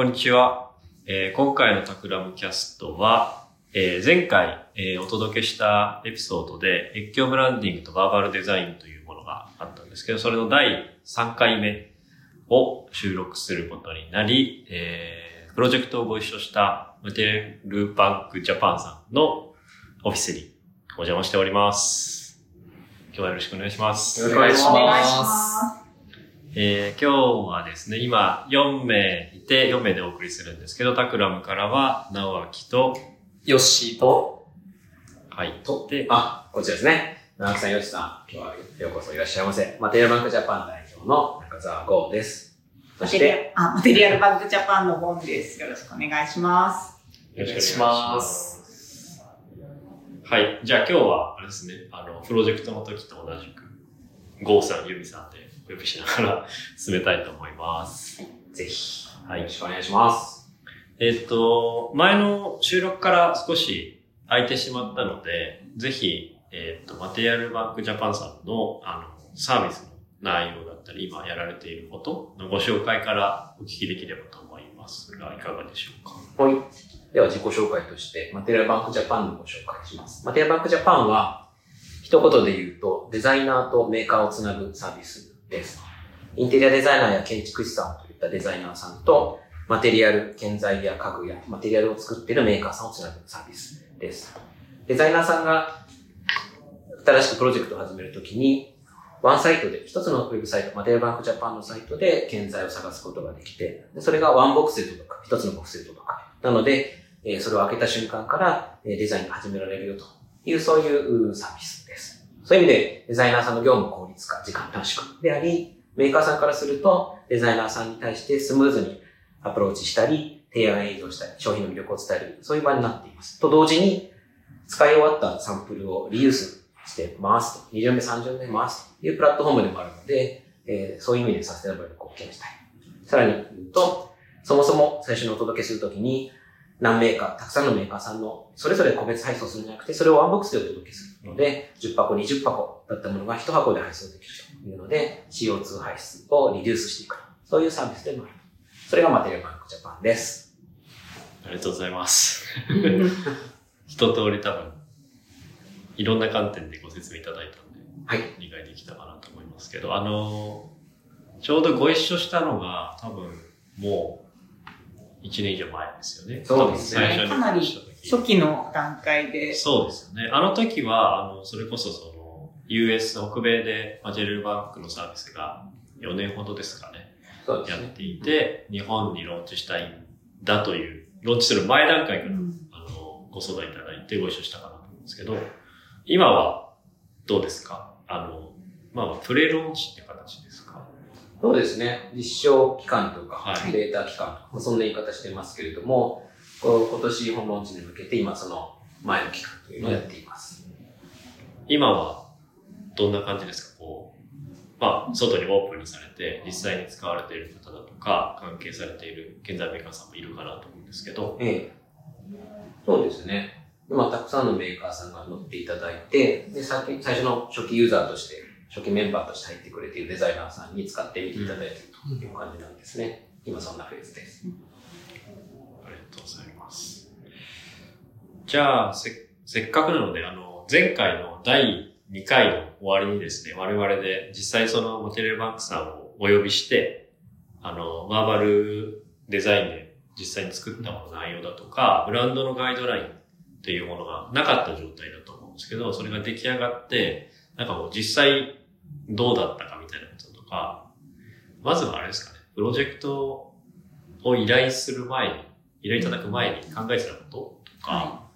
こんにちは。えー今回のタクラムキャストは、えー前回、えーお届けしたエピソードで、越境ブランディングとバーバルデザインというものがあったんですけど、それの第3回目を収録することになり、えープロジェクトをご一緒したマテリアルバンクジャパンさんのオフィスにお邪魔しております。今日はよろしくお願いします。よろしくお願いしますお願いします。えー今日はですね、今4名いて4名でお送りするんですけど、タクラムからは、直明と、ヨッシーと、はい。とで、あ、こちらですね。長木さん、ヨシさん、今日はようこそいらっしゃいませ。マテリアルバンクジャパン代表の中澤剛です。そマテリして、アあマテリアルバンクジャパンのボンです。よろしくお願いします。よろしくお願いします。はい。じゃあ今日は、あれですね、あの、プロジェクトの時と同じく、ゴーさん、ユミさんでお呼びしながら進めたいと思います。ぜひ、はいよろ。しくお願いします。えっと、前の収録から少し空いてしまったので、ぜひ、えっと、マテリアルバンクジャパンさんの、あの、サービスの内容だったり、今やられていることのご紹介からお聞きできればと思いますが、いかがでしょうか？はい。では自己紹介として、マテリアルバンクジャパンのご紹介します。マテリアルバンクジャパンは、一言で言うと、デザイナーとメーカーをつなぐサービスです。インテリアデザイナーや建築士さんといったデザイナーさんと、マテリアル、建材や家具やマテリアルを作っているメーカーさんをつなぐサービスです。デザイナーさんが新しくプロジェクトを始めるときに、ワンサイトで、一つのウェブサイト、マテリアルバンクジャパンのサイトで建材を探すことができて、それがワンボックスセットとか、一つのボックスセットとか。なので、それを開けた瞬間から、デザインが始められるよという、そういうサービス。そういう意味で、デザイナーさんの業務効率化、時間短縮であり、メーカーさんからすると、デザイナーさんに対してスムーズにアプローチしたり、提案営業したり、商品の魅力を伝える、そういう場になっています。と同時に、使い終わったサンプルをリユースして回すと、2巡目、3巡目回すというプラットフォームでもあるので、えーそういう意味でサステナブルに貢献したい。さらに言うと、そもそも最初にお届けするときに、何メーカー、たくさんのメーカーさんの、それぞれ個別配送するんじゃなくて、それをワンボックスでお届けするので、10箱、20箱だったものが1箱で配送できるというので、CO2 排出をリデュースしていくと。そういうサービスでもあると。それがマテリアルバンクジャパンです。ありがとうございます。一通り多分、いろんな観点でご説明いただいたんで、はい。理解できたかなと思いますけど、あの、ちょうどご一緒したのが多分もう1年以上前ですよね。そうですね最初にかなり初期の段階で、そうですよね。あの時は、あの、それこそその、US 北米でマジェルバンクのサービスが4年ほどですかね、そうですね。やっていて、日本にローンチしたいんだという、ローンチする前段階から、うんあの、ご相談いただいてご一緒したかなと思うんですけど、今はどうですか？あの、まあ、プレローンチって形ですか？そうですね。実証期間とか、はいデータ期間とか、まあそんな言い方してますけれども、今年本ローンチに向けて今その前の期間というのをやっています。今はどんな感じですか？こう、まあ、外にオープンにされて、実際に使われている方だとか、関係されている建材メーカーさんもいるかなと思うんですけど、ええ。そうですね。今、たくさんのメーカーさんが乗っていただいて、で、さっき最初の初期ユーザーとして、初期メンバーとして入ってくれているデザイナーさんに使ってみていただいているという感じなんですね。今そんなフェーズです。ありがとうございます。じゃあ、せ、せっかくなので、あの、前回の第2回の終わりにですね、我々で実際そのマテリアルバンクさんをお呼びして、あの、マーバルデザインで実際に作ったもの内容だとか、ブランドのガイドラインっていうものがなかった状態だと思うんですけど、それが出来上がって、なんかもう実際どうだったかみたいなこととか、まずはあれですかね、プロジェクトを依頼する前に、依頼いただく前に考えてたこととか、は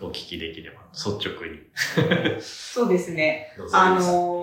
お聞きできれば、率直に。そうですね。あのー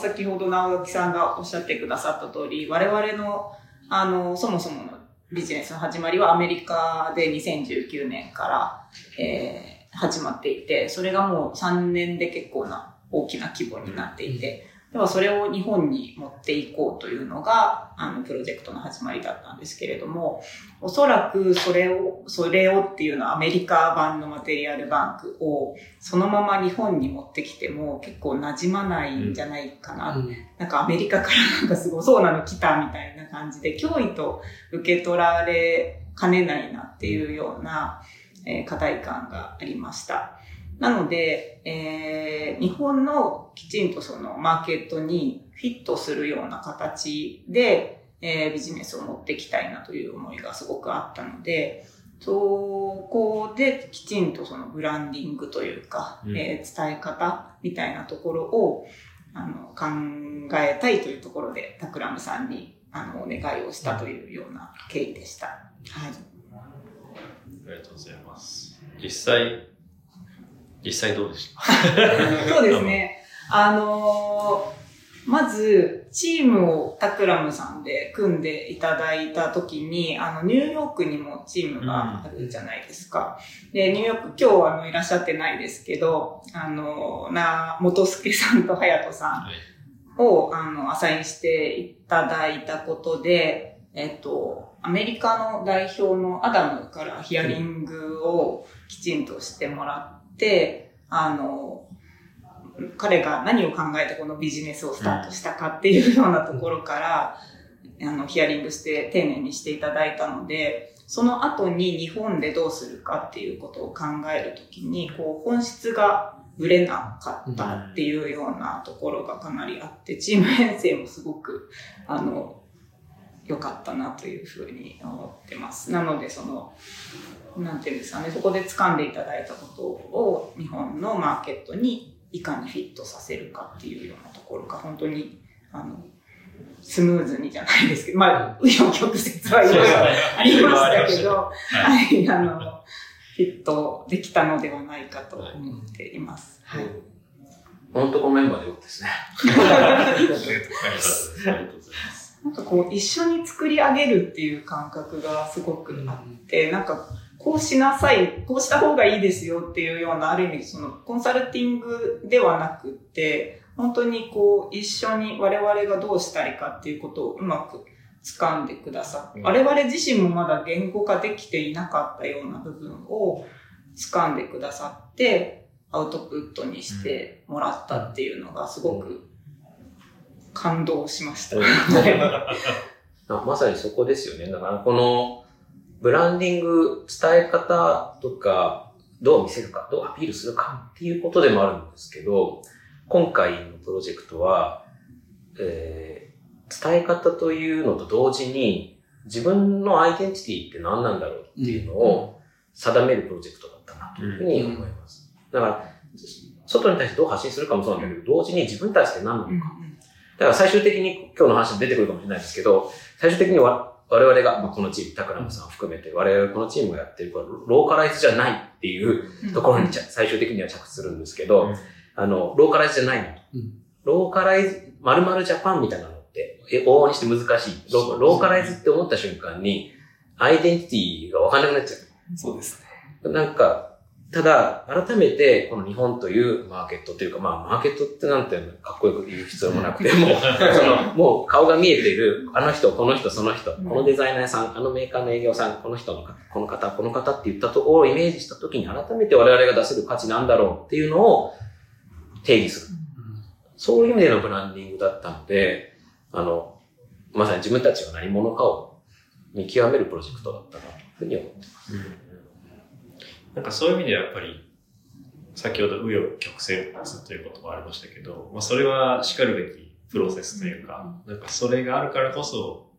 先ほど直垣さんがおっしゃってくださった通り、我々の、あのーそもそものビジネスの始まりはアメリカで2019年から、えー始まっていて、それがもう3年で結構な大きな規模になっていて、ではそれを日本に持っていこうというのが、あの、プロジェクトの始まりだったんですけれども、おそらくそれを、それをっていうのはアメリカ版のマテリアルバンクをそのまま日本に持ってきても結構馴染まないんじゃないかな。うんなんかアメリカからなんかすごいそうなの来たみたいな感じで、脅威と受け取られかねないなっていうような、えー課題感がありました。なので、えー日本のきちんとそのマーケットにフィットするような形で、えービジネスを持っていきたいなという思いがすごくあったので、そこできちんとそのブランディングというか、うんえー伝え方みたいなところをあの考えたいというところで、タクラムさんにあのお願いをしたというような経緯でした。はい。ありがとうございます。実際、実際どうでした？そうですね。あのーまず、チームをタクラムさんで組んでいただいたときに、あの、ニューヨークにもチームがあるじゃないですか。で、ニューヨーク、今日はあのいらっしゃってないですけど、あの、な、元助さんと隼人さんはい。を、あの、アサインしていただいたことで、えっと、アメリカの代表のアダムからヒアリングをきちんとしてもらって、あの、彼が何を考えてこのビジネスをスタートしたかっていうようなところから、あの、ヒアリングして丁寧にしていただいたので、その後に日本でどうするかっていうことを考えるときに、こう、本質がぶれなかったっていうようなところがかなりあって、チーム編成もすごく、あの、良かったなというふうに思ってます。なので、その、なんていうんですかね、そこで掴んでいただいたことを日本のマーケットにいかにフィットさせるかっていうようなところが本当に、あの、スムーズにじゃないですけど、まあ、紆余曲折はいろいろありましたけど、はい、あの、フィットできたのではないかと思っています。はい。本当このメンバーでよかですね。ありがとうございます。ありがとうございます。なんかこう、一緒に作り上げるっていう感覚がすごくあって、なんか、こうしなさい、こうした方がいいですよっていうような、ある意味、その、コンサルティングではなくって、本当にこう、一緒に我々がどうしたいかっていうことをうまく掴んでくださって、うん。我々自身もまだ言語化できていなかったような部分を掴んでくださって、アウトプットにしてもらったっていうのがすごく感動しました。あ まさにそこですよね。だからこのブランディング、伝え方とか、どう見せるか、どうアピールするかっていうことでもあるんですけど、今回のプロジェクトは、えー伝え方というのと同時に、自分のアイデンティティって何なんだろうっていうのを定めるプロジェクトだったなというふうに思います。だから、外に対してどう発信するかもそうなんだけど、同時に自分たちって何なのか。だから最終的に今日の話に出てくるかもしれないですけど、最終的にわ我々が、まあ、このチーム、タクラムさんを含めて、我々がこのチームがやってるから、ローカライズじゃないっていうところに最終的には着地するんですけど、うんあの、ローカライズじゃないのと。うんローカライズ、〇〇ジャパンみたいなのって、え往々にして難しい。ロローカライズって思った瞬間に、アイデンティティがわかんなくなっちゃそうですね。う。なんか、ただ、改めて、この日本というマーケットというか、まあ、マーケットってなんてかっこよく言う必要もなくて、もう、その、もう顔が見えている、あの人、この人、その人、うんこのデザイナーさん、あのメーカーの営業さん、この人の方、この方、この方って言ったところをイメージしたときに改めて我々が出せる価値なんだろうっていうのを定義する。そういう意味でのブランディングだったので、あの、まさに自分たちが何者かを見極めるプロジェクトだったなというふうに思ってます。なんかそういう意味ではやっぱり、先ほど紆余曲折ということもありましたけど、まあそれは叱るべきプロセスというか、なんかそれがあるからこそ、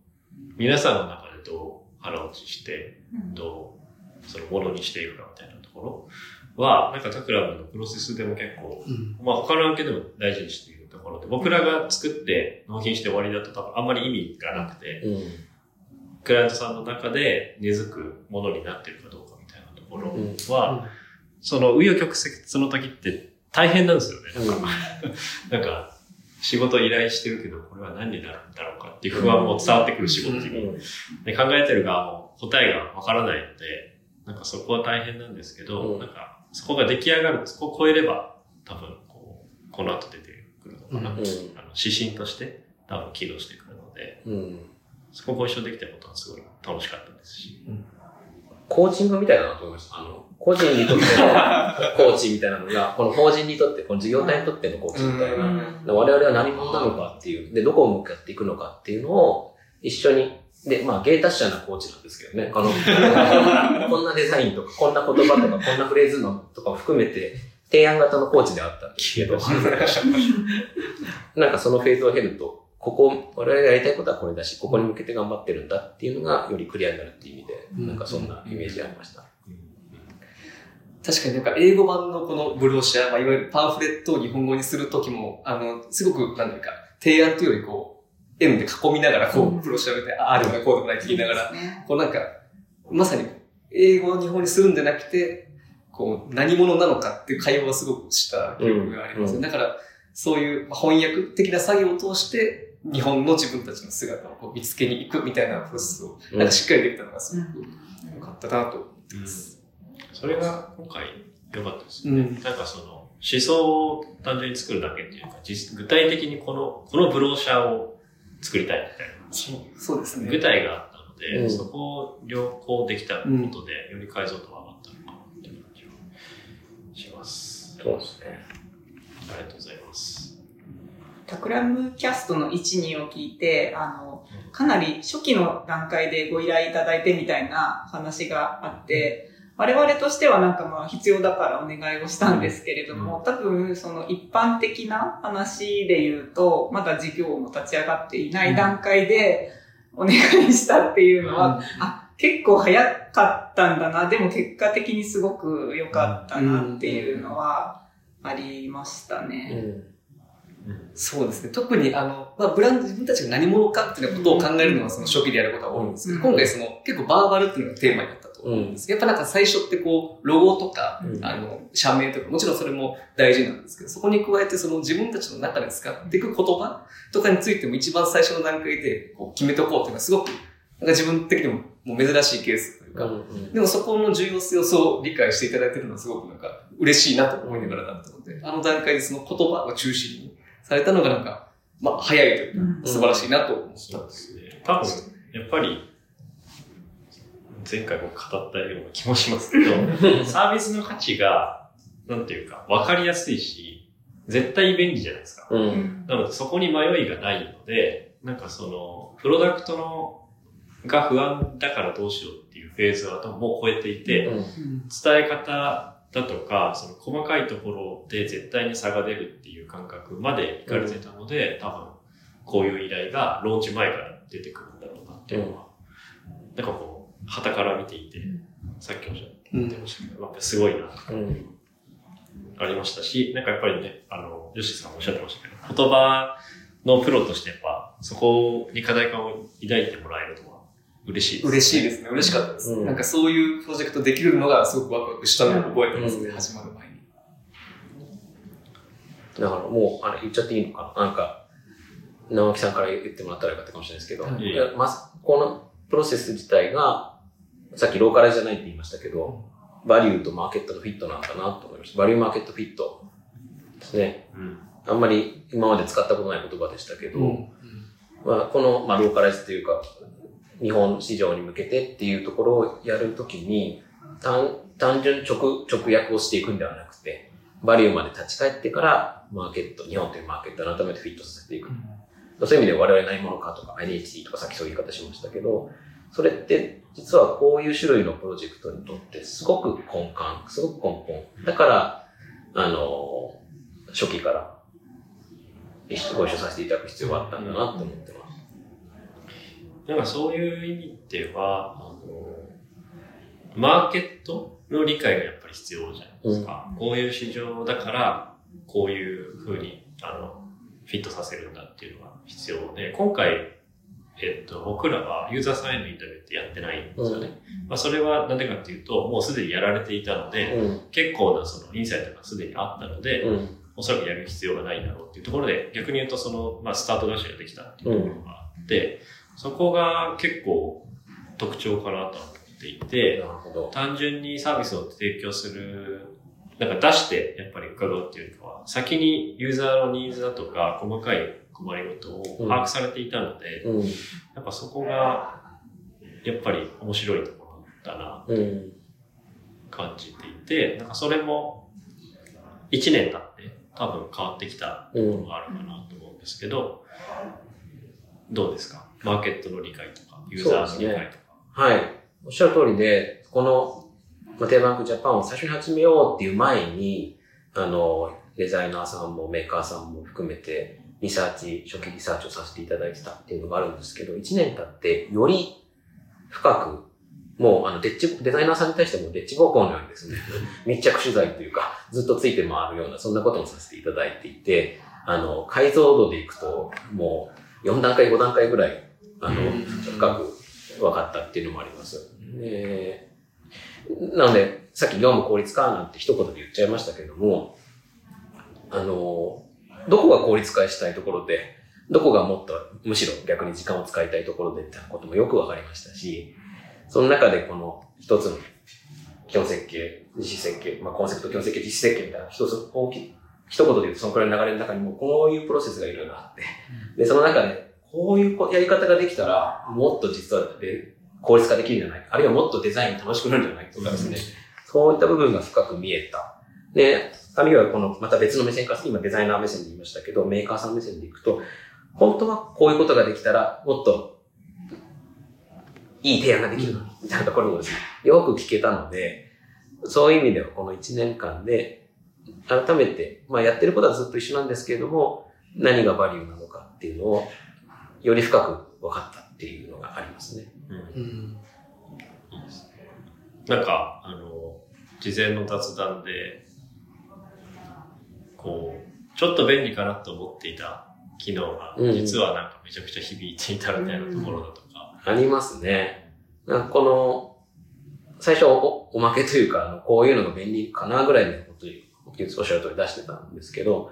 皆さんの中でどう腹落ちして、どうそのものにしていくかみたいなところは、なんかタクラムのプロセスでも結構、うん。まあ他の案件でも大事にしているところで、僕らが作って納品して終わりだと多分あんまり意味がなくて、うん。クライアントさんの中で根付くものになってるかどうかころうんは、その紆余曲折の時って大変なんですよね。なんか、なんか仕事依頼してるけど、これは何になるんだろうかっていう不安も伝わってくる仕事に。で考えてる側も答えがわからないので、なんかそこは大変なんですけど、うんなんかそこが出来上がる、そこを超えれば多分こう、この後出てくるのかな、うん。あの指針として多分起動してくるので、うん。そこをご一緒できたことはすごい楽しかったですし。コーチングみたいだなと思いました。あの、個人にとってのコーチみたいなのが、この法人にとって、この事業体にとってのコーチみたいな。我々は何者なのかっていう、で、どこを向かっていくのかっていうのを一緒に、で、まあ、芸達者なコーチなんですけどね、あの、こんなデザインとか、こんな言葉とか、こんなフレーズのとかを含めて、提案型のコーチであったんですけど、なんかそのフェーズを経ると、ここ、我々がやりたいことはこれだし、ここに向けて頑張ってるんだっていうのがよりクリアになるっていう意味で、うん。なんかそんなイメージありました。確かになんか英語版のこのブロシャー、まあ、いわゆるパンフレットを日本語にするときも、あの、すごく、なんていうか、提案というよりこう、円で囲みながら、こう、ブロシャー見て、ああでもない、こうでもないって言いながら、ね。こうなんか、まさに、英語を日本にするんじゃなくて、こう、何者なのかっていう会話をすごくした記憶があります、うん。だから、そういうまあ翻訳的な作業を通して、日本の自分たちの姿をこう見つけに行くみたいなプロセスを、なんかしっかりできたのがすごく良かったなと思ってます。それが今回良かったですね。うん。なんかその、思想を単純に作るだけっていうか、実具体的にこの、このブローシャーを作りたいみたいな。そうそうですね。具体があったので、うんそこを良好できたことで、より解像度が上がったのかなっていう感じはします。そうですね。ありがとうございます。タクラムキャストの1、2を聞いて、あの、かなり初期の段階でご依頼いただいてみたいな話があって、我々としてはなんかまあ必要だからお願いをしたんですけれども、多分その一般的な話で言うと、まだ事業も立ち上がっていない段階でお願いしたっていうのは、あ、結構早かったんだな、でも結果的にすごく良かったなっていうのはありましたうね。ん。そうですね。特に、あの、まあ、ブランド、自分たちが何者かっていうことを考えるのは、その初期でやることが多いんですけど、うん。今回その、結構バーバルっていうのがテーマになったと思うんです。やっぱなんか最初ってこう、ロゴとか、うん。あの、社名とか、もちろんそれも大事なんですけど、そこに加えてその自分たちの中で使っていく言葉とかについても一番最初の段階でこう決めとこうっていうのはすごく、なんか自分的にももう珍しいケースというか、でもそこの重要性をそう理解していただいてるのはすごくなんか嬉しいなと思いながらだったので、あの段階でその言葉が中心にされたのがなんか、まあ早いといううんか素晴らしいなと思ったそうですね。多分、やっぱり、前回僕語ったような気もしますけど、サービスの価値が、なんていうか、わかりやすいし、絶対便利じゃないですか。う。うんんなので、そこに迷いがないので、なんかその、プロダクトの、が不安だからどうしようっていうフェーズは多分もう超えていて、うん。伝え方だとか、その細かいところで絶対に差が出るっていう感覚までいかれてたので、多分、こういう依頼がローンチ前から出てくるんだろうなっていうのは、なんかこう、旗から見ていて、さっきおっしゃってましたけど、やっぱすごいな、うん。ありましたし、なんかやっぱりね、あの、ヨシさんもおっしゃってましたけど、言葉のプロとしてやっぱ、そこに課題感を抱いてもらえるのは嬉しいです、嬉しいですね。嬉しかったです。うんなんかそういうプロジェクトできるのがすごくワクワクしたのを覚えてますね、うん始まる前に。だからもう、あれ言っちゃっていいのかななんか、直木さんから言ってもらったらよかったかもしれないですけど、はいまず、このプロセス自体が、さっきローカライズじゃないって言いましたけど、バリューとマーケットのフィットなんだなと思いました。バリューマーケットフィットですね。うん。あんまり今まで使ったことない言葉でしたけど、うんまあ、この、まあ、ローカライズというか、日本市場に向けてっていうところをやるときに、単単純直、直訳をしていくんではなくて、バリューまで立ち返ってから、マーケット、日本というマーケットを改めてフィットさせていく。そういう意味で我々何者かとか、アイデンティティとかさっきそういう言い方しましたけど、それって実はこういう種類のプロジェクトにとってすごく根幹、すごく根本。だから、あの、初期からご一緒させていただく必要があったんだなと思ってます。なんかそういう意味では、あの、マーケットの理解がやっぱり必要じゃないですか。こういう市場だから、こういうふうに、あの、フィットさせるんだっていうのが必要で、今回、えっと、僕らはユーザーさんへのインタビューってやってないんですよね。まあ、それはなんでかっていうと、もうすでにやられていたので、うん。結構なそのインサイトがすでにあったので、うん。おそらくやる必要がないだろうっていうところで、逆に言うとその、まあ、スタートダッシュができたっていうところがあって、そこが結構特徴かなと思っていて。単純にサービスを提供するなんか出してやっぱり伺うっていうよりかは、先にユーザーのニーズだとか、細かい困りごとを把握されていたので、うん。やっぱそこが、やっぱり面白いところだな、うん。感じていて、なんかそれも、1年経って多分変わってきたところがあるかなと思うんですけど、どうですか？マーケットの理解とか、ユーザーの理解とか。はい。おっしゃる通りで、この、マテーバンクジャパンを最初に始めようっていう前に、あの、デザイナーさんもメーカーさんも含めて、リサーチ、初期リサーチをさせていただいてたっていうのがあるんですけど、1年経って、より深く、もう、あの、デッチ、デザイナーさんに対してもデッチ暴行のようにですね、密着取材というか、ずっとついて回るような、そんなこともさせていただいていて、あの、解像度でいくと、もう、4段階、5段階ぐらい、あの、深く分かったっていうのもあります。でなので、さっき業務効率化なんて一言で言っちゃいましたけども、あの、どこが効率化したいところで、どこがもっと、むしろ逆に時間を使いたいところでってこともよく分かりましたし、その中でこの一つの基本設計、実施設計、まあコンセプト基本設計、実施設計みたいな一つ大きい、一言で言うとそのくらいの流れの中にもこういうプロセスがいろいろあって、で、その中でこういうやり方ができたら、もっと実はで効率化できるんじゃないあるいはもっとデザイン楽しくなるんじゃないとかですね、そういった部分が深く見えた。で、あるいはこの、また別の目線から、今デザイナー目線で言いましたけど、メーカーさん目線でいくと、本当はこういうことができたら、もっと、いい提案ができるのに、みたいなところもですね、よく聞けたので、そういう意味ではこの1年間で、改めて、まあやってることはずっと一緒なんですけれども、何がバリューなのかっていうのを、より深く分かったっていうのがありますね。うんうん。なんか、あの、事前の雑談で、こう、ちょっと便利かなと思っていた機能が、うん実はなんかめちゃくちゃ響いていたみたいなところだとか、ありますね。なんかこの、最初おおまけというか、こういうのが便利かなぐらいのことに、おっしゃる通り出してたんですけど、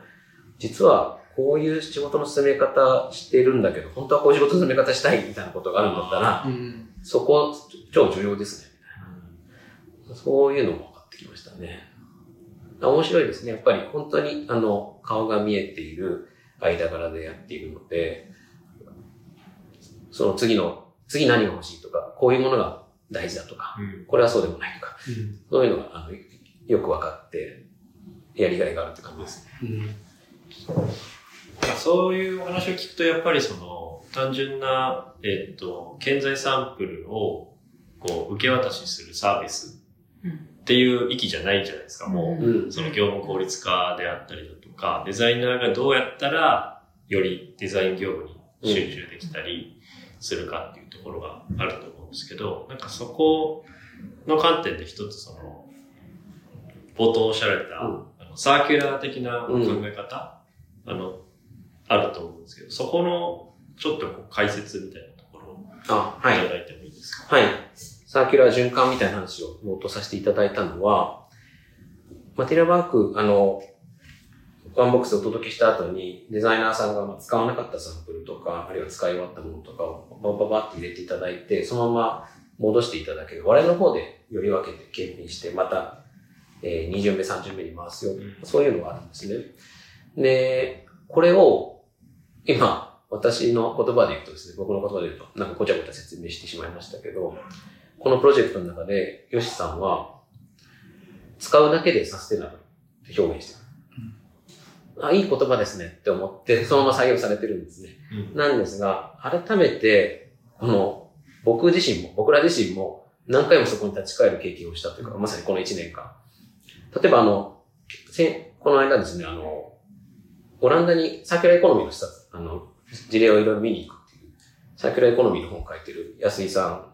実はこういう仕事の進め方してるんだけど、本当はこういう仕事の進め方したいみたいなことがあるんだったら、うん。そこ超重要ですね。みたいなそういうのも分かってきましたね。面白いですね。やっぱり本当にあの顔が見えている間柄でやっているので、その次の、次何が欲しいとか、こういうものが大事だとか、うんこれはそうでもないとか、そういうのがあのよく分かって、やりがいがあるって感じです。うそういうお話を聞くと、やっぱりその、単純な、えっ、と、建材サンプルを、こう、受け渡しするサービスっていう域じゃないじゃないですか、もう。うん。その業務効率化であったりだとか、デザイナーがどうやったら、よりデザイン業務に集中できたりするかっていうところがあると思うんですけど、なんかそこの観点で一つその、冒頭おっしゃられた、うんあのサーキュラー的な考え方、あの、あると思うんですけど、そこのちょっとこう解説みたいなところをあ、はいい。ただいてもいいですか、はい。サーキュラー循環みたいな話を冒頭させていただいたのは、マテリアルバンク、あの、ワンボックスをお届けした後に、デザイナーさんがまあ使わなかったサンプルとか、あるいは使い終わったものとかをバババって入れていただいて、そのまま戻していただける。我々の方でより分けて検品して、また、えー、2巡目、3巡目に回すよ。うんそういうのがあるんですね。で、これを、今、私の言葉で言うとですね、僕の言葉で言うと、なんかごちゃごちゃ説明してしまいましたけど、このプロジェクトの中で、ヨシさんは、使うだけでサステナブルって表現してる。あ、いい言葉ですねって思って、そのまま採用されてるんですね。うんなんですが、改めて、この、僕自身も、僕ら自身も、何回もそこに立ち返る経験をしたというか、まさにこの1年間。例えばあの、せこの間ですね、あの、オランダにサーキュラーエコノミーの施策、あの、事例をいろいろ見に行くっていう、サーキュラーエコノミーの本を書いてる安井さ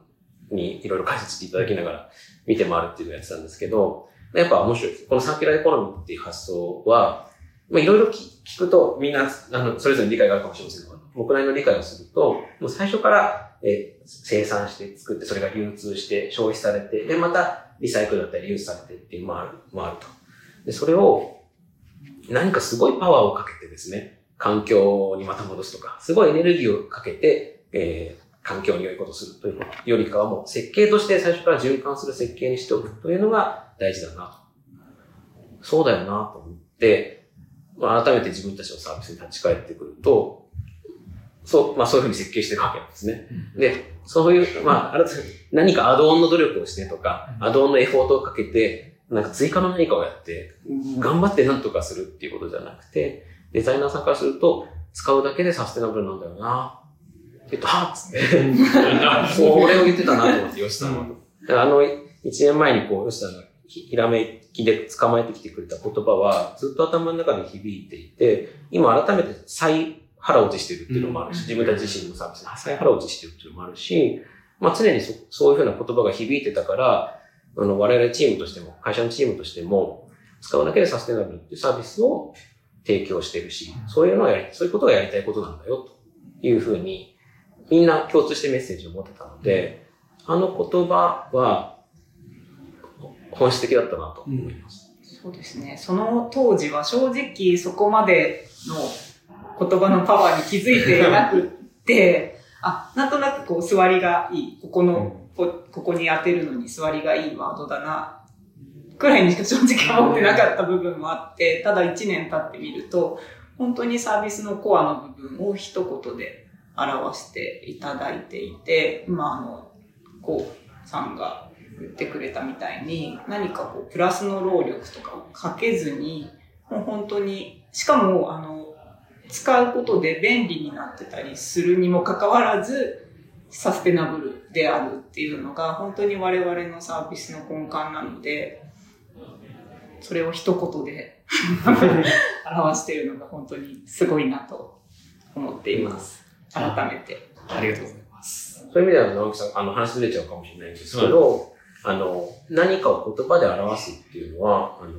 んにいろいろ解説していただきながら見て回るっていうのをやってたんですけど、やっぱ面白いです。このサーキュラーエコノミーっていう発想は、まあいろいろ聞くとみんな、あの、それぞれ理解があるかもしれませんが、僕なりの理解をすると、もう最初から、え生産して作って、それが流通して消費されて、で、またリサイクルだったりリユースされてっていう回る、回ると。で、それを何かすごいパワーをかけてですね、環境にまた戻すとか、すごいエネルギーをかけて、えー環境に良いことをするというよりかはもう設計として最初から循環する設計にしておくというのが大事だなと。そうだよなと思って、まあ、改めて自分たちのサービスに立ち返ってくると、そう、まあそういうふうに設計してるわけなんですね。で、そういう、まあ、改めて何かアドオンの努力をしてとか、アドオンのエフォートをかけて、なんか追加の何かをやって、頑張って何とかするっていうことじゃなくて、デザイナーさんからすると、使うだけでサステナブルなんだよな。って言うと、はっつって、そう俺を言ってたなと思って、吉さん。は。だからあの、一年前にこう、吉さんがひひらめきで捕まえてきてくれた言葉は、ずっと頭の中で響いていて、今改めて再腹落ちしてるっていうのもあるし、自分たち自身のサービスに再腹落ちしてるっていうのもあるし、まあ常にそそういうふうな言葉が響いてたから、あの、我々チームとしても、会社のチームとしても、使うだけでサステナブルっていうサービスを提供してるし、そういうのをやり、そういうことがやりたいことなんだよ、というふうに、みんな共通してメッセージを持ってたので、あの言葉は、本質的だったなと思います。そうですね。その当時は正直そこまでの言葉のパワーに気づいていなくって、あ、なんとなくこう座りがいい。ここの、こここに当てるのに座りがいいワードだな。くらいにしか正直思ってなかった部分もあって、ただ1年経ってみると、本当にサービスのコアの部分を一言で表していただいていて、今あの、こうさんが言ってくれたみたいに、何かこう、プラスの労力とかをかけずに、もう本当に、しかも、あの、使うことで便利になってたりするにもかかわらず、サステナブルであるっていうのが、本当に我々のサービスの根幹なので、それを一言で 表しているのが本当にすごいなと思っています。改めて。ありがとうございます。そういう意味では、直木さん、あの、話ずれちゃうかもしれないんですけど、あの、何かを言葉で表すっていうのは、あの、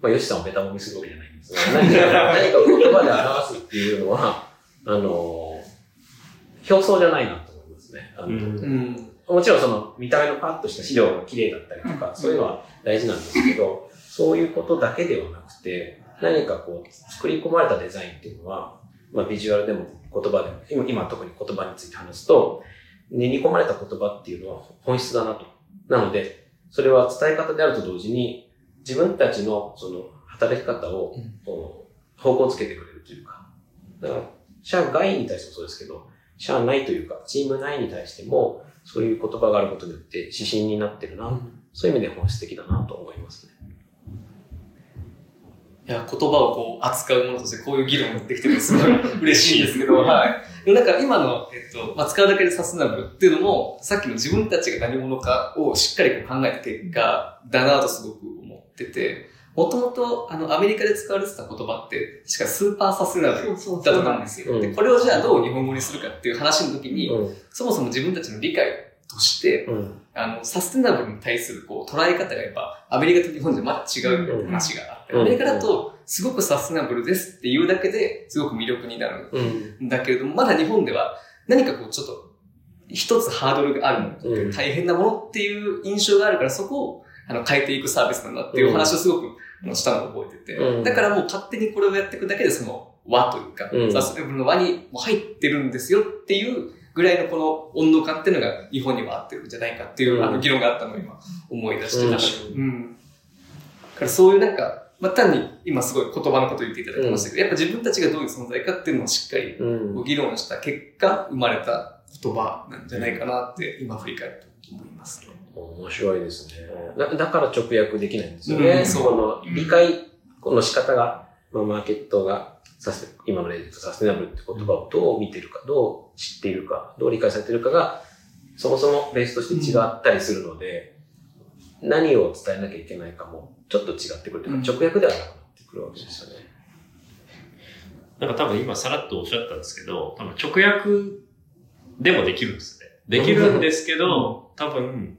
まあ、ヨシさんをベタもみするわけじゃないんですが、何 か何かを言葉で表すっていうのは、あの、表層じゃないなと思いますね。あのうん。もちろんその見た目のパッとした資料が綺麗だったりとか、そういうのは大事なんですけど、そういうことだけではなくて、何かこう、作り込まれたデザインっていうのは、まあビジュアルでも言葉でも、今今特に言葉について話すと、練り込まれた言葉っていうのは本質だなと。なので、それは伝え方であると同時に、自分たちのその働き方を、こう方向をつけてくれるというか、だから、社外に対してもそうですけど、社内というか、チーム内に対しても、そういう言葉があることによって指針になってるな、そういう意味で本質的だなと思いますね。いや、言葉をこう扱うものとしてこういう議論ができてるのすごい嬉しいんですけど、はい。でもなんか今の、えっと、まあ、使うだけでサステナブルっていうのも、さっきの自分たちが何者かをしっかりこう考えた結果だなとすごく思ってて、もともと、あの、アメリカで使われてた言葉って、確かスーパーサステナブルだと思うんですよ。うんで、これをじゃあどう日本語にするかっていう話の時に、うん。そもそも自分たちの理解として、うん。あの、サステナブルに対するこう捉え方がやっぱアメリカと日本じゃまだ違うって話があって、うん。アメリカだとすごくサステナブルですっていうだけですごく魅力になるうん。んだけれども、まだ日本では何かこうちょっと一つハードルがあるのうん。大変なものっていう印象があるからそこをあの変えていくサービスなんだっていうお話をすごくしたのを覚えてて、うん。だからもう勝手にこれをやっていくだけでその和というか、うん。サステナブルの和にも入ってるんですよっていうぐらいのこの温度感っていうのが日本には合ってるんじゃないかっていう、うんあの議論があったのを今思い出して、うんなんかうん。だからそういうなんか、まあ、単に今すごい言葉のことを言っていただきましたけど、やっぱ自分たちがどういう存在かっていうのをしっかりうん。議論した結果生まれた言葉なんじゃないかなって今振り返ると思いますね。面白いですね。だだから直訳できないんですよね。うんその理解、この仕方が、まあ、マーケットがサステ、今の例で言うとサステナブルって言葉をどう見てるか、どう知っているか、どう理解されているかが、そもそもベースとして違ったりするので、何を伝えなきゃいけないかもちょっと違ってくるというか、うん直訳ではなくなってくるわけですよね。なんか多分今さらっとおっしゃったんですけど、多分直訳でもできるんですね。できるんですけど、多分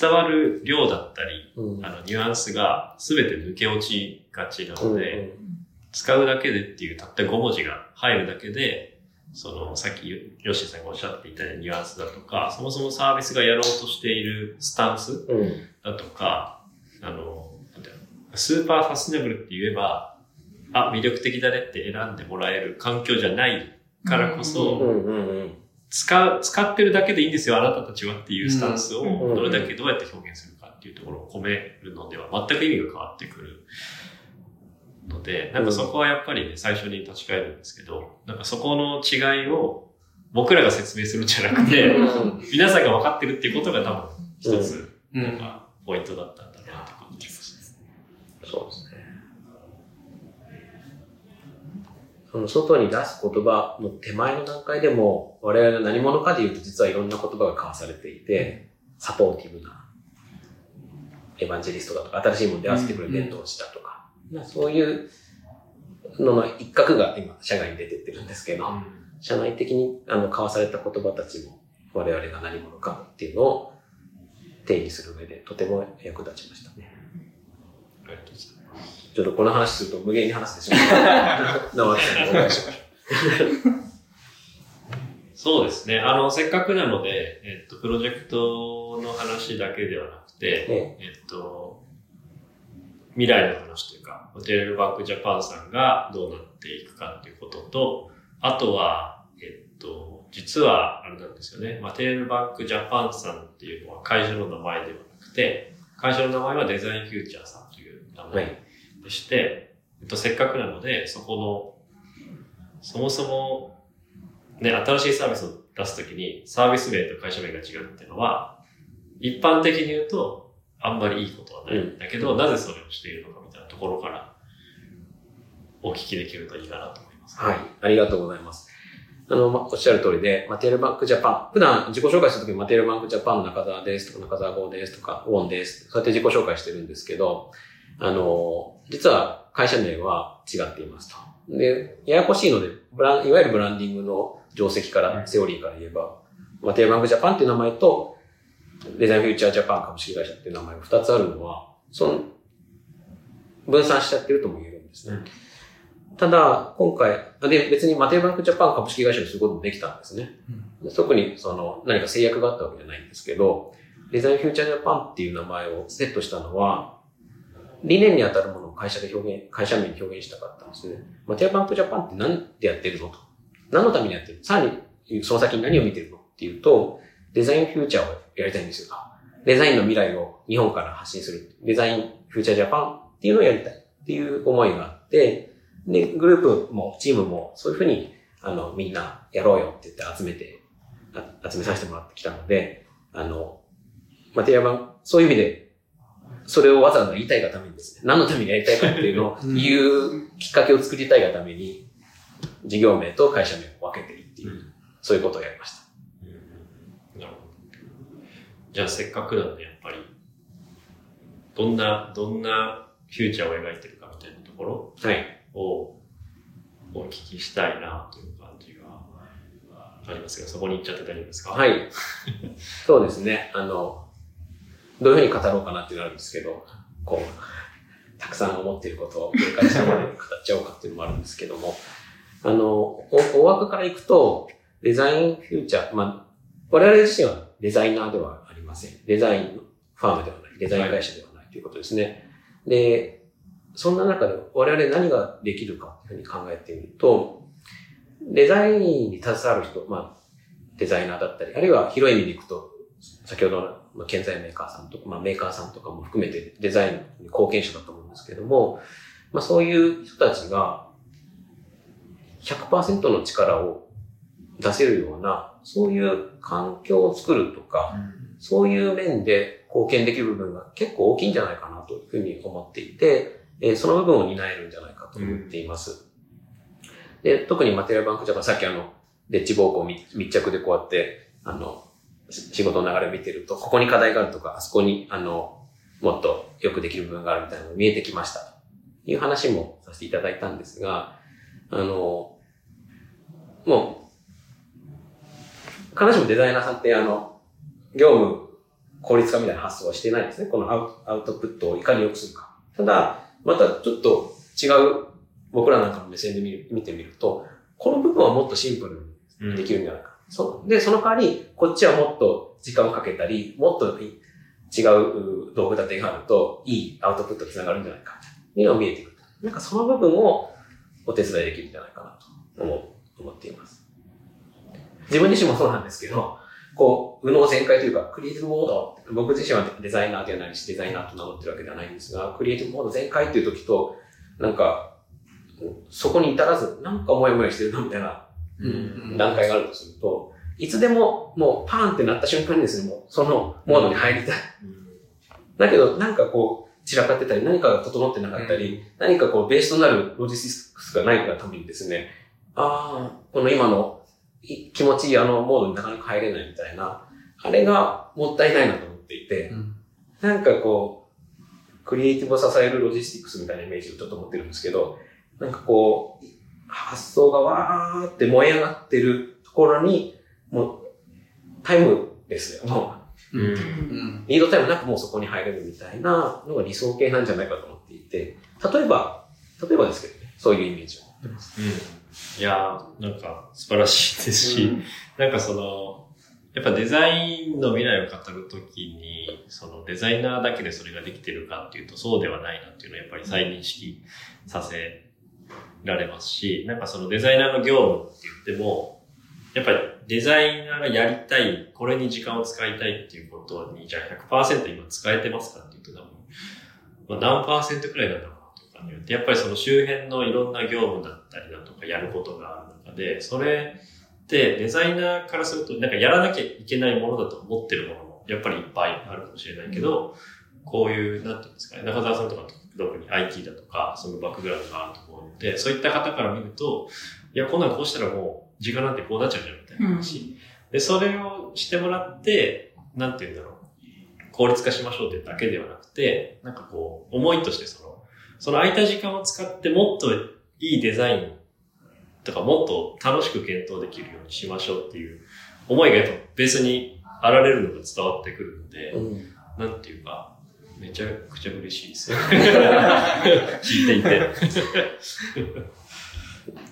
伝わる量だったり、うん。あの、ニュアンスが全て抜け落ちがちなので、うん使うだけでっていうたった5文字が入るだけで、その、さっきヨッシーさんがおっしゃっていたようなニュアンスだとか、そもそもサービスがやろうとしているスタンスだとか、あの、なんだろうスーパーサステナブルって言えば、あ、魅力的だねって選んでもらえる環境じゃないからこそ、うんうんうん。使う、使ってるだけでいいんですよ、あなたたちはっていうスタンスをうんどれだけどうやって表現するかっていうところを込めるのでは全く意味が変わってくるので、なんかそこはやっぱりね、最初に立ち返るんですけど、なんかそこの違いを僕らが説明するんじゃなくて、皆さんが分かってるっていうことが多分一つ、なんかポイントだったんだなって感じます。そうですね。その外に出す言葉の手前の段階でも、我々が何者かで言うと実はいろんな言葉が交わされていて、サポーティブなエヴァンジェリストだとか、新しいものに出会わせてくれる伝道師だとか、まあそういうのの一角が今、社外に出てってるんですけど、社内的にあの交わされた言葉たちも、我々が何者かっていうのを定義する上でとても役立ちましたね。ありがとうございます。ちょっとこの話すると無限に話してしまう。生お願いします。そうですね。あの、せっかくなので、えっと、プロジェクトの話だけではなくて、ええっと、未来の話というか、ホテルバンクジャパンさんがどうなっていくかっていうことと、あとは、えっと、実は、あれなんですよね。マテリアルバンクジャパンさんっていうのは会社の名前ではなくて、会社の名前はデザインフューチャーさんという名前はい。でして、えっと、せっかくなので、そこの、そもそも、ね、新しいサービスを出すときに、サービス名と会社名が違うっていうのは、一般的に言うと、あんまりいいことはないんだけど、なぜそれをしているのかころから、お聞きできるといいかなと思います。はい。ありがとうございます。あの、ま、おっしゃる通りで、マテリアルバンクジャパン。普段自己紹介するときにマテリアルバンクジャパンの中澤ですとか中澤号ですとか、ウォンです。そうやって自己紹介してるんですけど、あの、実は会社名は違っていますと。で、ややこしいので、ブラン、いわゆるブランディングの定石から、セオリーから言えば、マテリアルバンクジャパンっていう名前と、デザインフューチャージャパン株式会社っていう名前が2つあるのは、その、分散しちゃってるとも言えるんですね。ただ、今回、で、別にマテリアルバンクジャパン株式会社にすることもできたんですね。で特にその何か制約があったわけじゃないんですけど、デザインフューチャージャパンっていう名前をセットしたのは、理念に当たるものを会社で表現、会社名に表現したかったんですね。マテリアルバンクジャパンって何でやってるのと。何のためにやってるの？さらに、その先に何を見てるのっていうと、デザインフューチャーをやりたいんですよ。デザインの未来を日本から発信する。デザインフューチャージャパンっていうのをやりたいっていう思いがあって、で、グループもチームもそういうふうに、あの、みんなやろうよって言って集めて、あ集めさせてもらってきたので、あの、マテリアルバンそういう意味で、それをわざわざ言いたいがためにですね、何のためにやりたいかっていうのを 言うきっかけを作りたいがために、事業名と会社名を分けてるっていう、そういうことをやりました。なるほど。じゃあせっかくなんで、やっぱり、どんな、どんなフューチャーを描いてるかみたいなところはい。をお聞きしたいなという感じがありますが、そこに行っちゃって大丈夫ですか？はい。そうですね。あの、どういうふうに語ろうかなっていうのがあるんですけど、こう、たくさん思っていることを繰り返したまで語っちゃおうかっていうのもあるんですけども、あの、お大枠からいくと、デザインフューチャー、まあ、我々自身はデザイナーではありません。デザインファームではない。デザイン会社ではないということですね。で、そんな中で我々何ができるかというふうに考えてみると、デザインに携わる人、まあ、デザイナーだったり、あるいは広い意味でいくと、先ほどのまあ建材メーカーさんとか、まあ、メーカーさんとかも含めてデザインに貢献者だと思うんですけども、まあ、そういう人たちが100%の力を出せるような、そういう環境を作るとか、そういう面で貢献できる部分が結構大きいんじゃないかなというふうに思っていて、えーその部分を担えるんじゃないかと思っています。で、特にマテリアルバンクジャパン、さっきあの、デッチ暴行密密着でこうやって、あの、仕事の流れを見てると、ここに課題があるとか、あそこに、あの、もっとよくできる部分があるみたいなのが見えてきました。という話もさせていただいたんですが、あの、もう、必ずしもデザイナーさんって、あの、業務効率化みたいな発想はしてないんですね。このアウアウトプットをいかに良くするか。ただ、またちょっと違う、僕らなんかの目線で見る見てみると、この部分はもっとシンプルにできるんじゃないか。そうで、その代わり、こっちはもっと時間をかけたり、もっと違う道具立てがあると、いいアウトプットにつながるんじゃないか。っていうのが見えてくる。なんかその部分をお手伝いできるんじゃないかなと思う思っています。自分自身もそうなんですけど、こう、右脳全開というか、クリエイティブモード、僕自身はデザイナーではないし、デザイナーと名乗ってるわけではないんですが、クリエイティブモード全開っていう時と、なんか、そこに至らず、なんかモヤモヤしてるなみたいなうん。段階があるとすると、いつでももうパーンってなった瞬間にですね、もうそのモードに入りたい。だけど、なんかこう、散らかってたり、何かが整ってなかったり、何かこう、ベースとなるロジスティクスがないがためにですね、ああ、この今のい気持ちいいあのモードになかなか入れないみたいな、あれがもったいないなと思っていて、うんなんかこう、クリエイティブを支えるロジスティクスみたいなイメージをちょっと持ってるんですけど、なんかこう、発想がわーって燃え上がってるところに、もう、タイムですよ。もう、うん。うんリードタイムなくもうそこに入れるみたいなのが理想形なんじゃないかと思っていて、例えば、例えばですけどね、そういうイメージを持ってます。いやー、なんか素晴らしいですし、なんかその、やっぱデザインの未来を語るときに、そのデザイナーだけでそれができてるかっていうとそうではないなっていうのをやっぱり再認識させられますし、なんかそのデザイナーの業務って言っても、やっぱりデザイナーがやりたい、これに時間を使いたいっていうことに、じゃあ100%今使えてますかっていうと多分、まあ、何パーセントくらいなのかな。とかによって、やっぱりその周辺のいろんな業務だったりだとかやることがある中で、それってデザイナーからすると、なんかやらなきゃいけないものだと思ってるものもやっぱりいっぱいあるかもしれないけど、こういう、なんていうんですかね、中澤さんとか特に IT だとか、そのバックグラウンドがあると思うので、そういった方から見ると、いや、こんなんこうしたらもう時間なんてこうなっちゃうじゃんみたいな話。で、それをしてもらって、なんていうんだろう。効率化しましょうってだけではなくて、なんかこう、思いとしてその、その空いた時間を使ってもっといいデザインとかもっと楽しく検討できるようにしましょうっていう思いがやっぱベースにあられるのが伝わってくるので、うんなんていうか、めちゃくちゃ嬉しいですよ。聞いていて。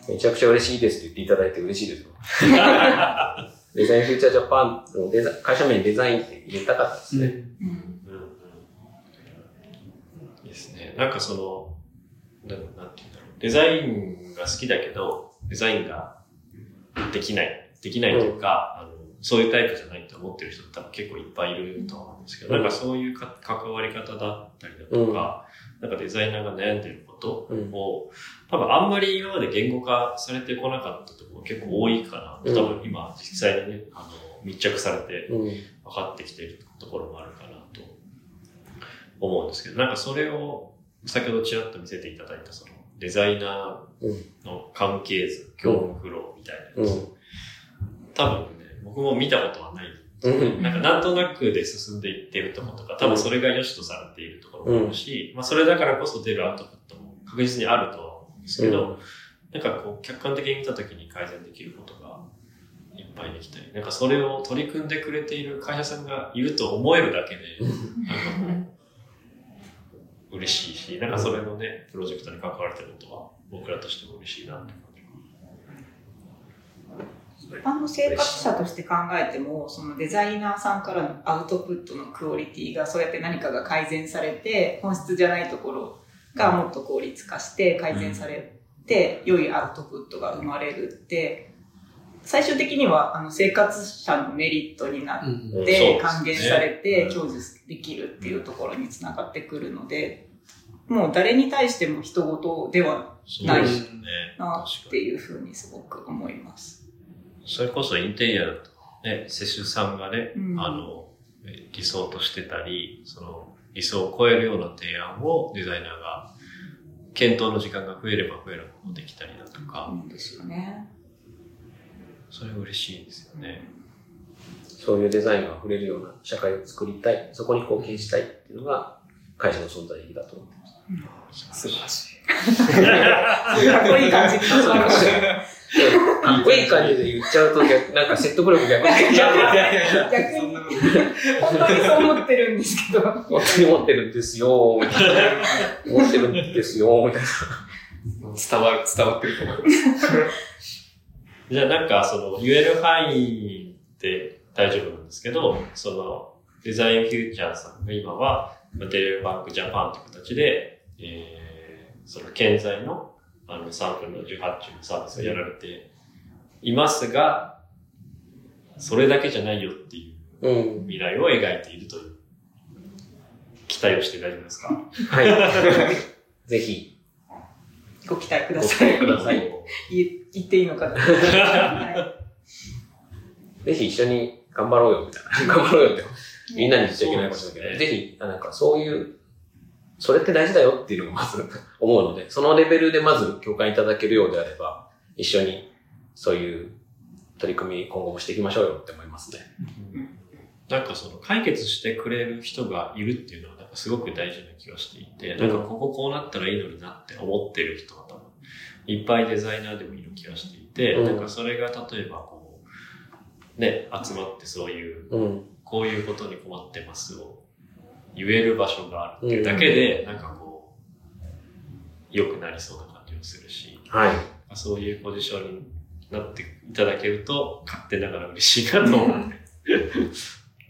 めちゃくちゃ嬉しいですって言っていただいて嬉しいですよ。デザインフューチャージャパンのデザ会社名にデザインって入れたかったですね。うんうんうんいいですね。なんかその、なんなんていうんだろう。デザインが好きだけど、デザインができない。できないというか、あのそういうタイプじゃないって思ってる人多分結構いっぱいいると思うんですけど、うんなんかそういうか関わり方だったりだとか、なんかデザイナーが悩んでることうんを、多分あんまり今まで言語化されてこなかったところ結構多いかな。うん多分今実際にね、あの、密着されてうん。分かってきているところもあるかなと思うんですけど、なんかそれを先ほどちらっと見せていただいたそのデザイナうん。ーの関係図、業務フローみたいなやつ、うん。多分ね、僕も見たことはない。うん。なんかなんとなくで進んでいってるところとか、多分それが良しとされているところもあるし、まあそれだからこそ出るアウトプットも確実にあるとは思うんですけど、なんかこう客観的に見たときに改善できることがいっぱいできたり、なんかそれを取り組んでくれている会社さんがいると思えるだけで、なんかもう嬉しいし、なんかそれのね、プロジェクトに関われてることは僕らとしても嬉しいなって感じ。一般の生活者として考えても、そのデザイナーさんからのアウトプットのクオリティがそうやって何かが改善されて、本質じゃないところがもっと効率化して改善されて、良いアウトプットが生まれるって、最終的にはあの生活者のメリットになって還元されうんて享受できるっていうところにつながってくるので、もう誰に対しても人事では。な確かに。っていうふうにすごく思います。それこそインテリアだと、ね、施主さんがね、うんあの、え理想としてたり、その理想を超えるような提案をデザイナーが、検討の時間が増えれば増えるほどできたりだとか、うんですよね。それ嬉しいですよね。そういうデザインが溢れるような社会を作りたい、そこに貢献したいっていうのが会社の存在意義だと思ってます。素晴らしい。かっこいい感じ。かっこいい感じで言っちゃうと逆、なんか説得力逆に出ちゃう。逆に、本当にそう思ってるんですけど。本当に持ってるんですよ、みたいな。持ってるんですよ、みたいな。伝わる、伝わってると思います。じゃあなんかその言える範囲で大丈夫なんですけど、そのデザインフューチャーさんが今はマテリアルバンクジャパンという形で、えー、その建材のあの3分の18中のサービスをやられていますが、それだけじゃないよっていううん。未来を描いているという期待をして大丈夫ですか？はい。ぜひ、ご期待くだごさい。期待ください。言言っていいのかな？はいぜひ一緒に頑張ろうよ、みたいな。頑張ろうよって。みんなに言っちゃいけないかもしれないけど、そうぜひ、あなんかそういう、それって大事だよっていうのをまず思うので、そのレベルでまず共感いただけるようであれば、一緒にそういう取り組み今後もしていきましょうよって思いますね。なんかその解決してくれる人がいるっていうのはなんかすごく大事な気がしていて、なんかこここうなったらいいのになって思ってる人はいっぱいデザイナーでもいる気がしていて、うんなんかそれが例えばこう、ね、集まってそういう、うん。こういうことに困ってますを言える場所があるっていうだけで、なんかこう、良くなりそうな感じもするし、はい。そういうポジションになっていただけると、勝手ながら嬉しいなと思って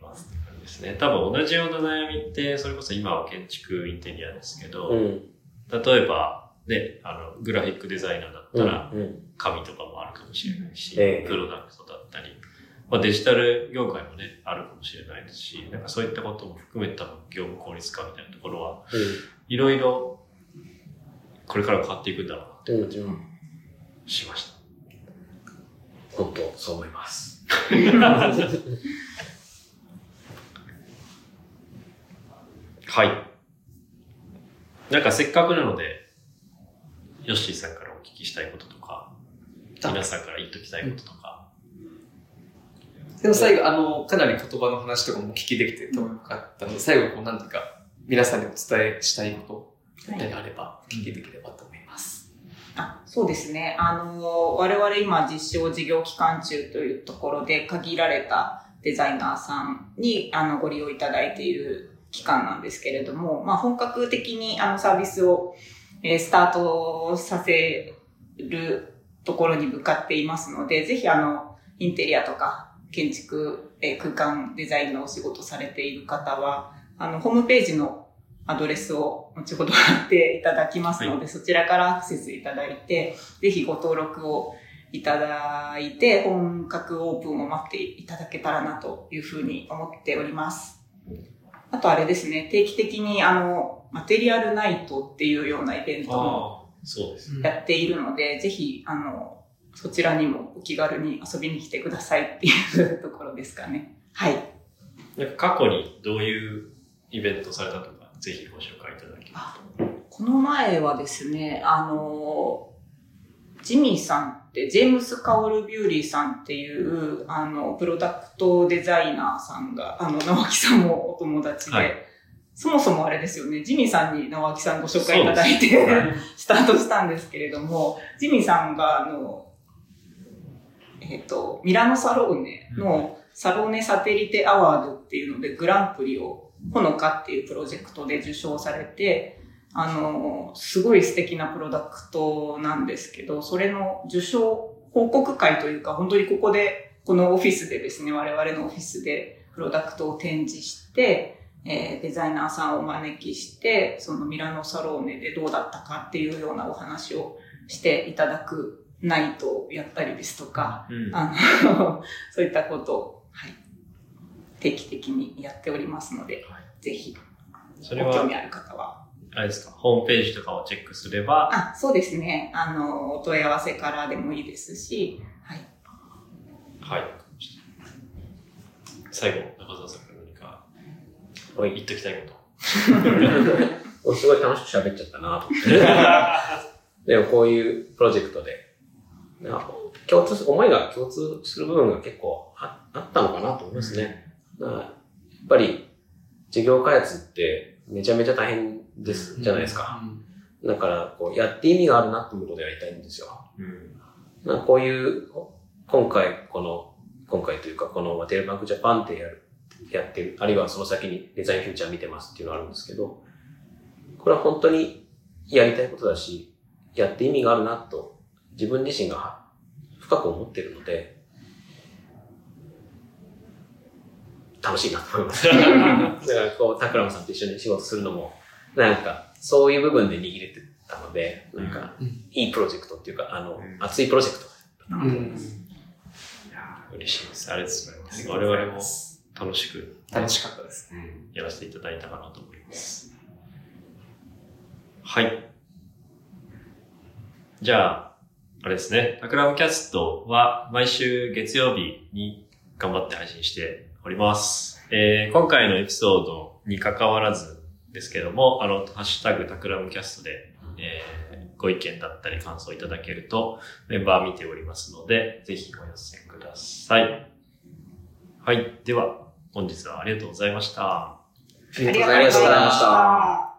ますって感じですね。多分同じような悩みって、それこそ今は建築インテリアですけど、うん。例えば、ね、あの、グラフィックデザイナーだったら、うん。紙とかもあるかもしれないし、ええプロダクトだったり、まあ、デジタル業界もね、あるかもしれないですし、なんかそういったことも含めた業務効率化みたいなところは、いろいろ、これから変わっていくんだろうなってうん。感じはしました。本当、そう思います。はい。なんかせっかくなので、ヨッシーさんからお聞きしたいこととか、皆さんから言っときたいこととか。でも最後、あの、かなり言葉の話とかもお聞きできてとてもよかったので、最後、こう、なんていうか、皆さんにお伝えしたいことはい何あれば、お聞きできればと思います。あそうですね。あの、我々今実証事業期間中というところで限られたデザイナーさんにあのご利用いただいている期間なんですけれども、まあ本格的にあのサービスを、えースタートさせるところに向かっていますので、ぜひあの、インテリアとか建築、えー空間デザインのお仕事されている方は、あの、ホームページのアドレスを後ほど貼っていただきますので、そちらからアクセスいただいて、ぜひご登録をいただいて、本格オープンを待っていただけたらなというふうに思っております。あとあれですね、定期的にあの、マテリアルナイトっていうようなイベントもあ、そうです。やっているので、ぜひ、あの、そちらにもお気軽に遊びに来てくださいっていうところですかね。はい。なんか過去にどういうイベントされたとか、ぜひご紹介いただけるこの前はですね、あの、ジミーさんジェームス・カオル・ビューリーさんっていう、あの、プロダクトデザイナーさんが、あの、直木さんもお友達で、はい。そもそもあれですよね、ジミーさんに直木さんご紹介いただいて、スタートしたんですけれども、ジミーさんが、あの、えっ、と、ミラノサローネのサローネサテリテアワードっていうのでグランプリを、ほのかっていうプロジェクトで受賞されて、あの、すごい素敵なプロダクトなんですけど、それの受賞報告会というか、本当にここで、このオフィスでですね、我々のオフィスでプロダクトを展示して、えーデザイナーさんをお招きして、そのミラノサローネでどうだったかっていうようなお話をしていただくナイトをやったりですとか、うんあの、そういったことを、はい、定期的にやっておりますので、はいぜひ、それはご興味、ある方は。あれですか、ホームページとかをチェックすれば、あ、そうですね。あの、お問い合わせからでもいいですし、はい。はい。最後、中澤さんから何かはい言っときたいこと。俺すごい楽しく喋っちゃったなと思って。でもこういうプロジェクトで、なんか共通す、思いが共通する部分が結構ああったのかなと思いますね。だからやっぱり事業開発ってめちゃめちゃ大変です、じゃないですか。だからこうやって意味があるなってことをやりたいんですよ。うん。こういう、今回、この、今回というか、このマテリアルバンクジャパンってやる、やってる、あるいはその先にデザインフューチャー見てますっていうのがあるんですけど、これは本当にやりたいことだし、やって意味があるなと、自分自身が深く思ってるので、楽しいなと思います。だからこう、タクラムさんと一緒に仕事するのも、なんか、そういう部分で握れてたので、なんか、いいプロジェクトっていうか、あの、うん熱いプロジェクトだったなとうん思います。嬉しいです。ありがとうございます。我々も楽しく楽しかったです。やらせていただいたかなと思います。はい。じゃあ、あれですね。タクラムキャストは毎週月曜日に頑張って配信しております。えー今回のエピソードに関わらずですけども、あの、ハッシュタグタクラムキャストで、えーご意見だったり感想いただけるとメンバー見ておりますので、ぜひお寄せください。はい。では、本日はありがとうございました。ありがとうございました。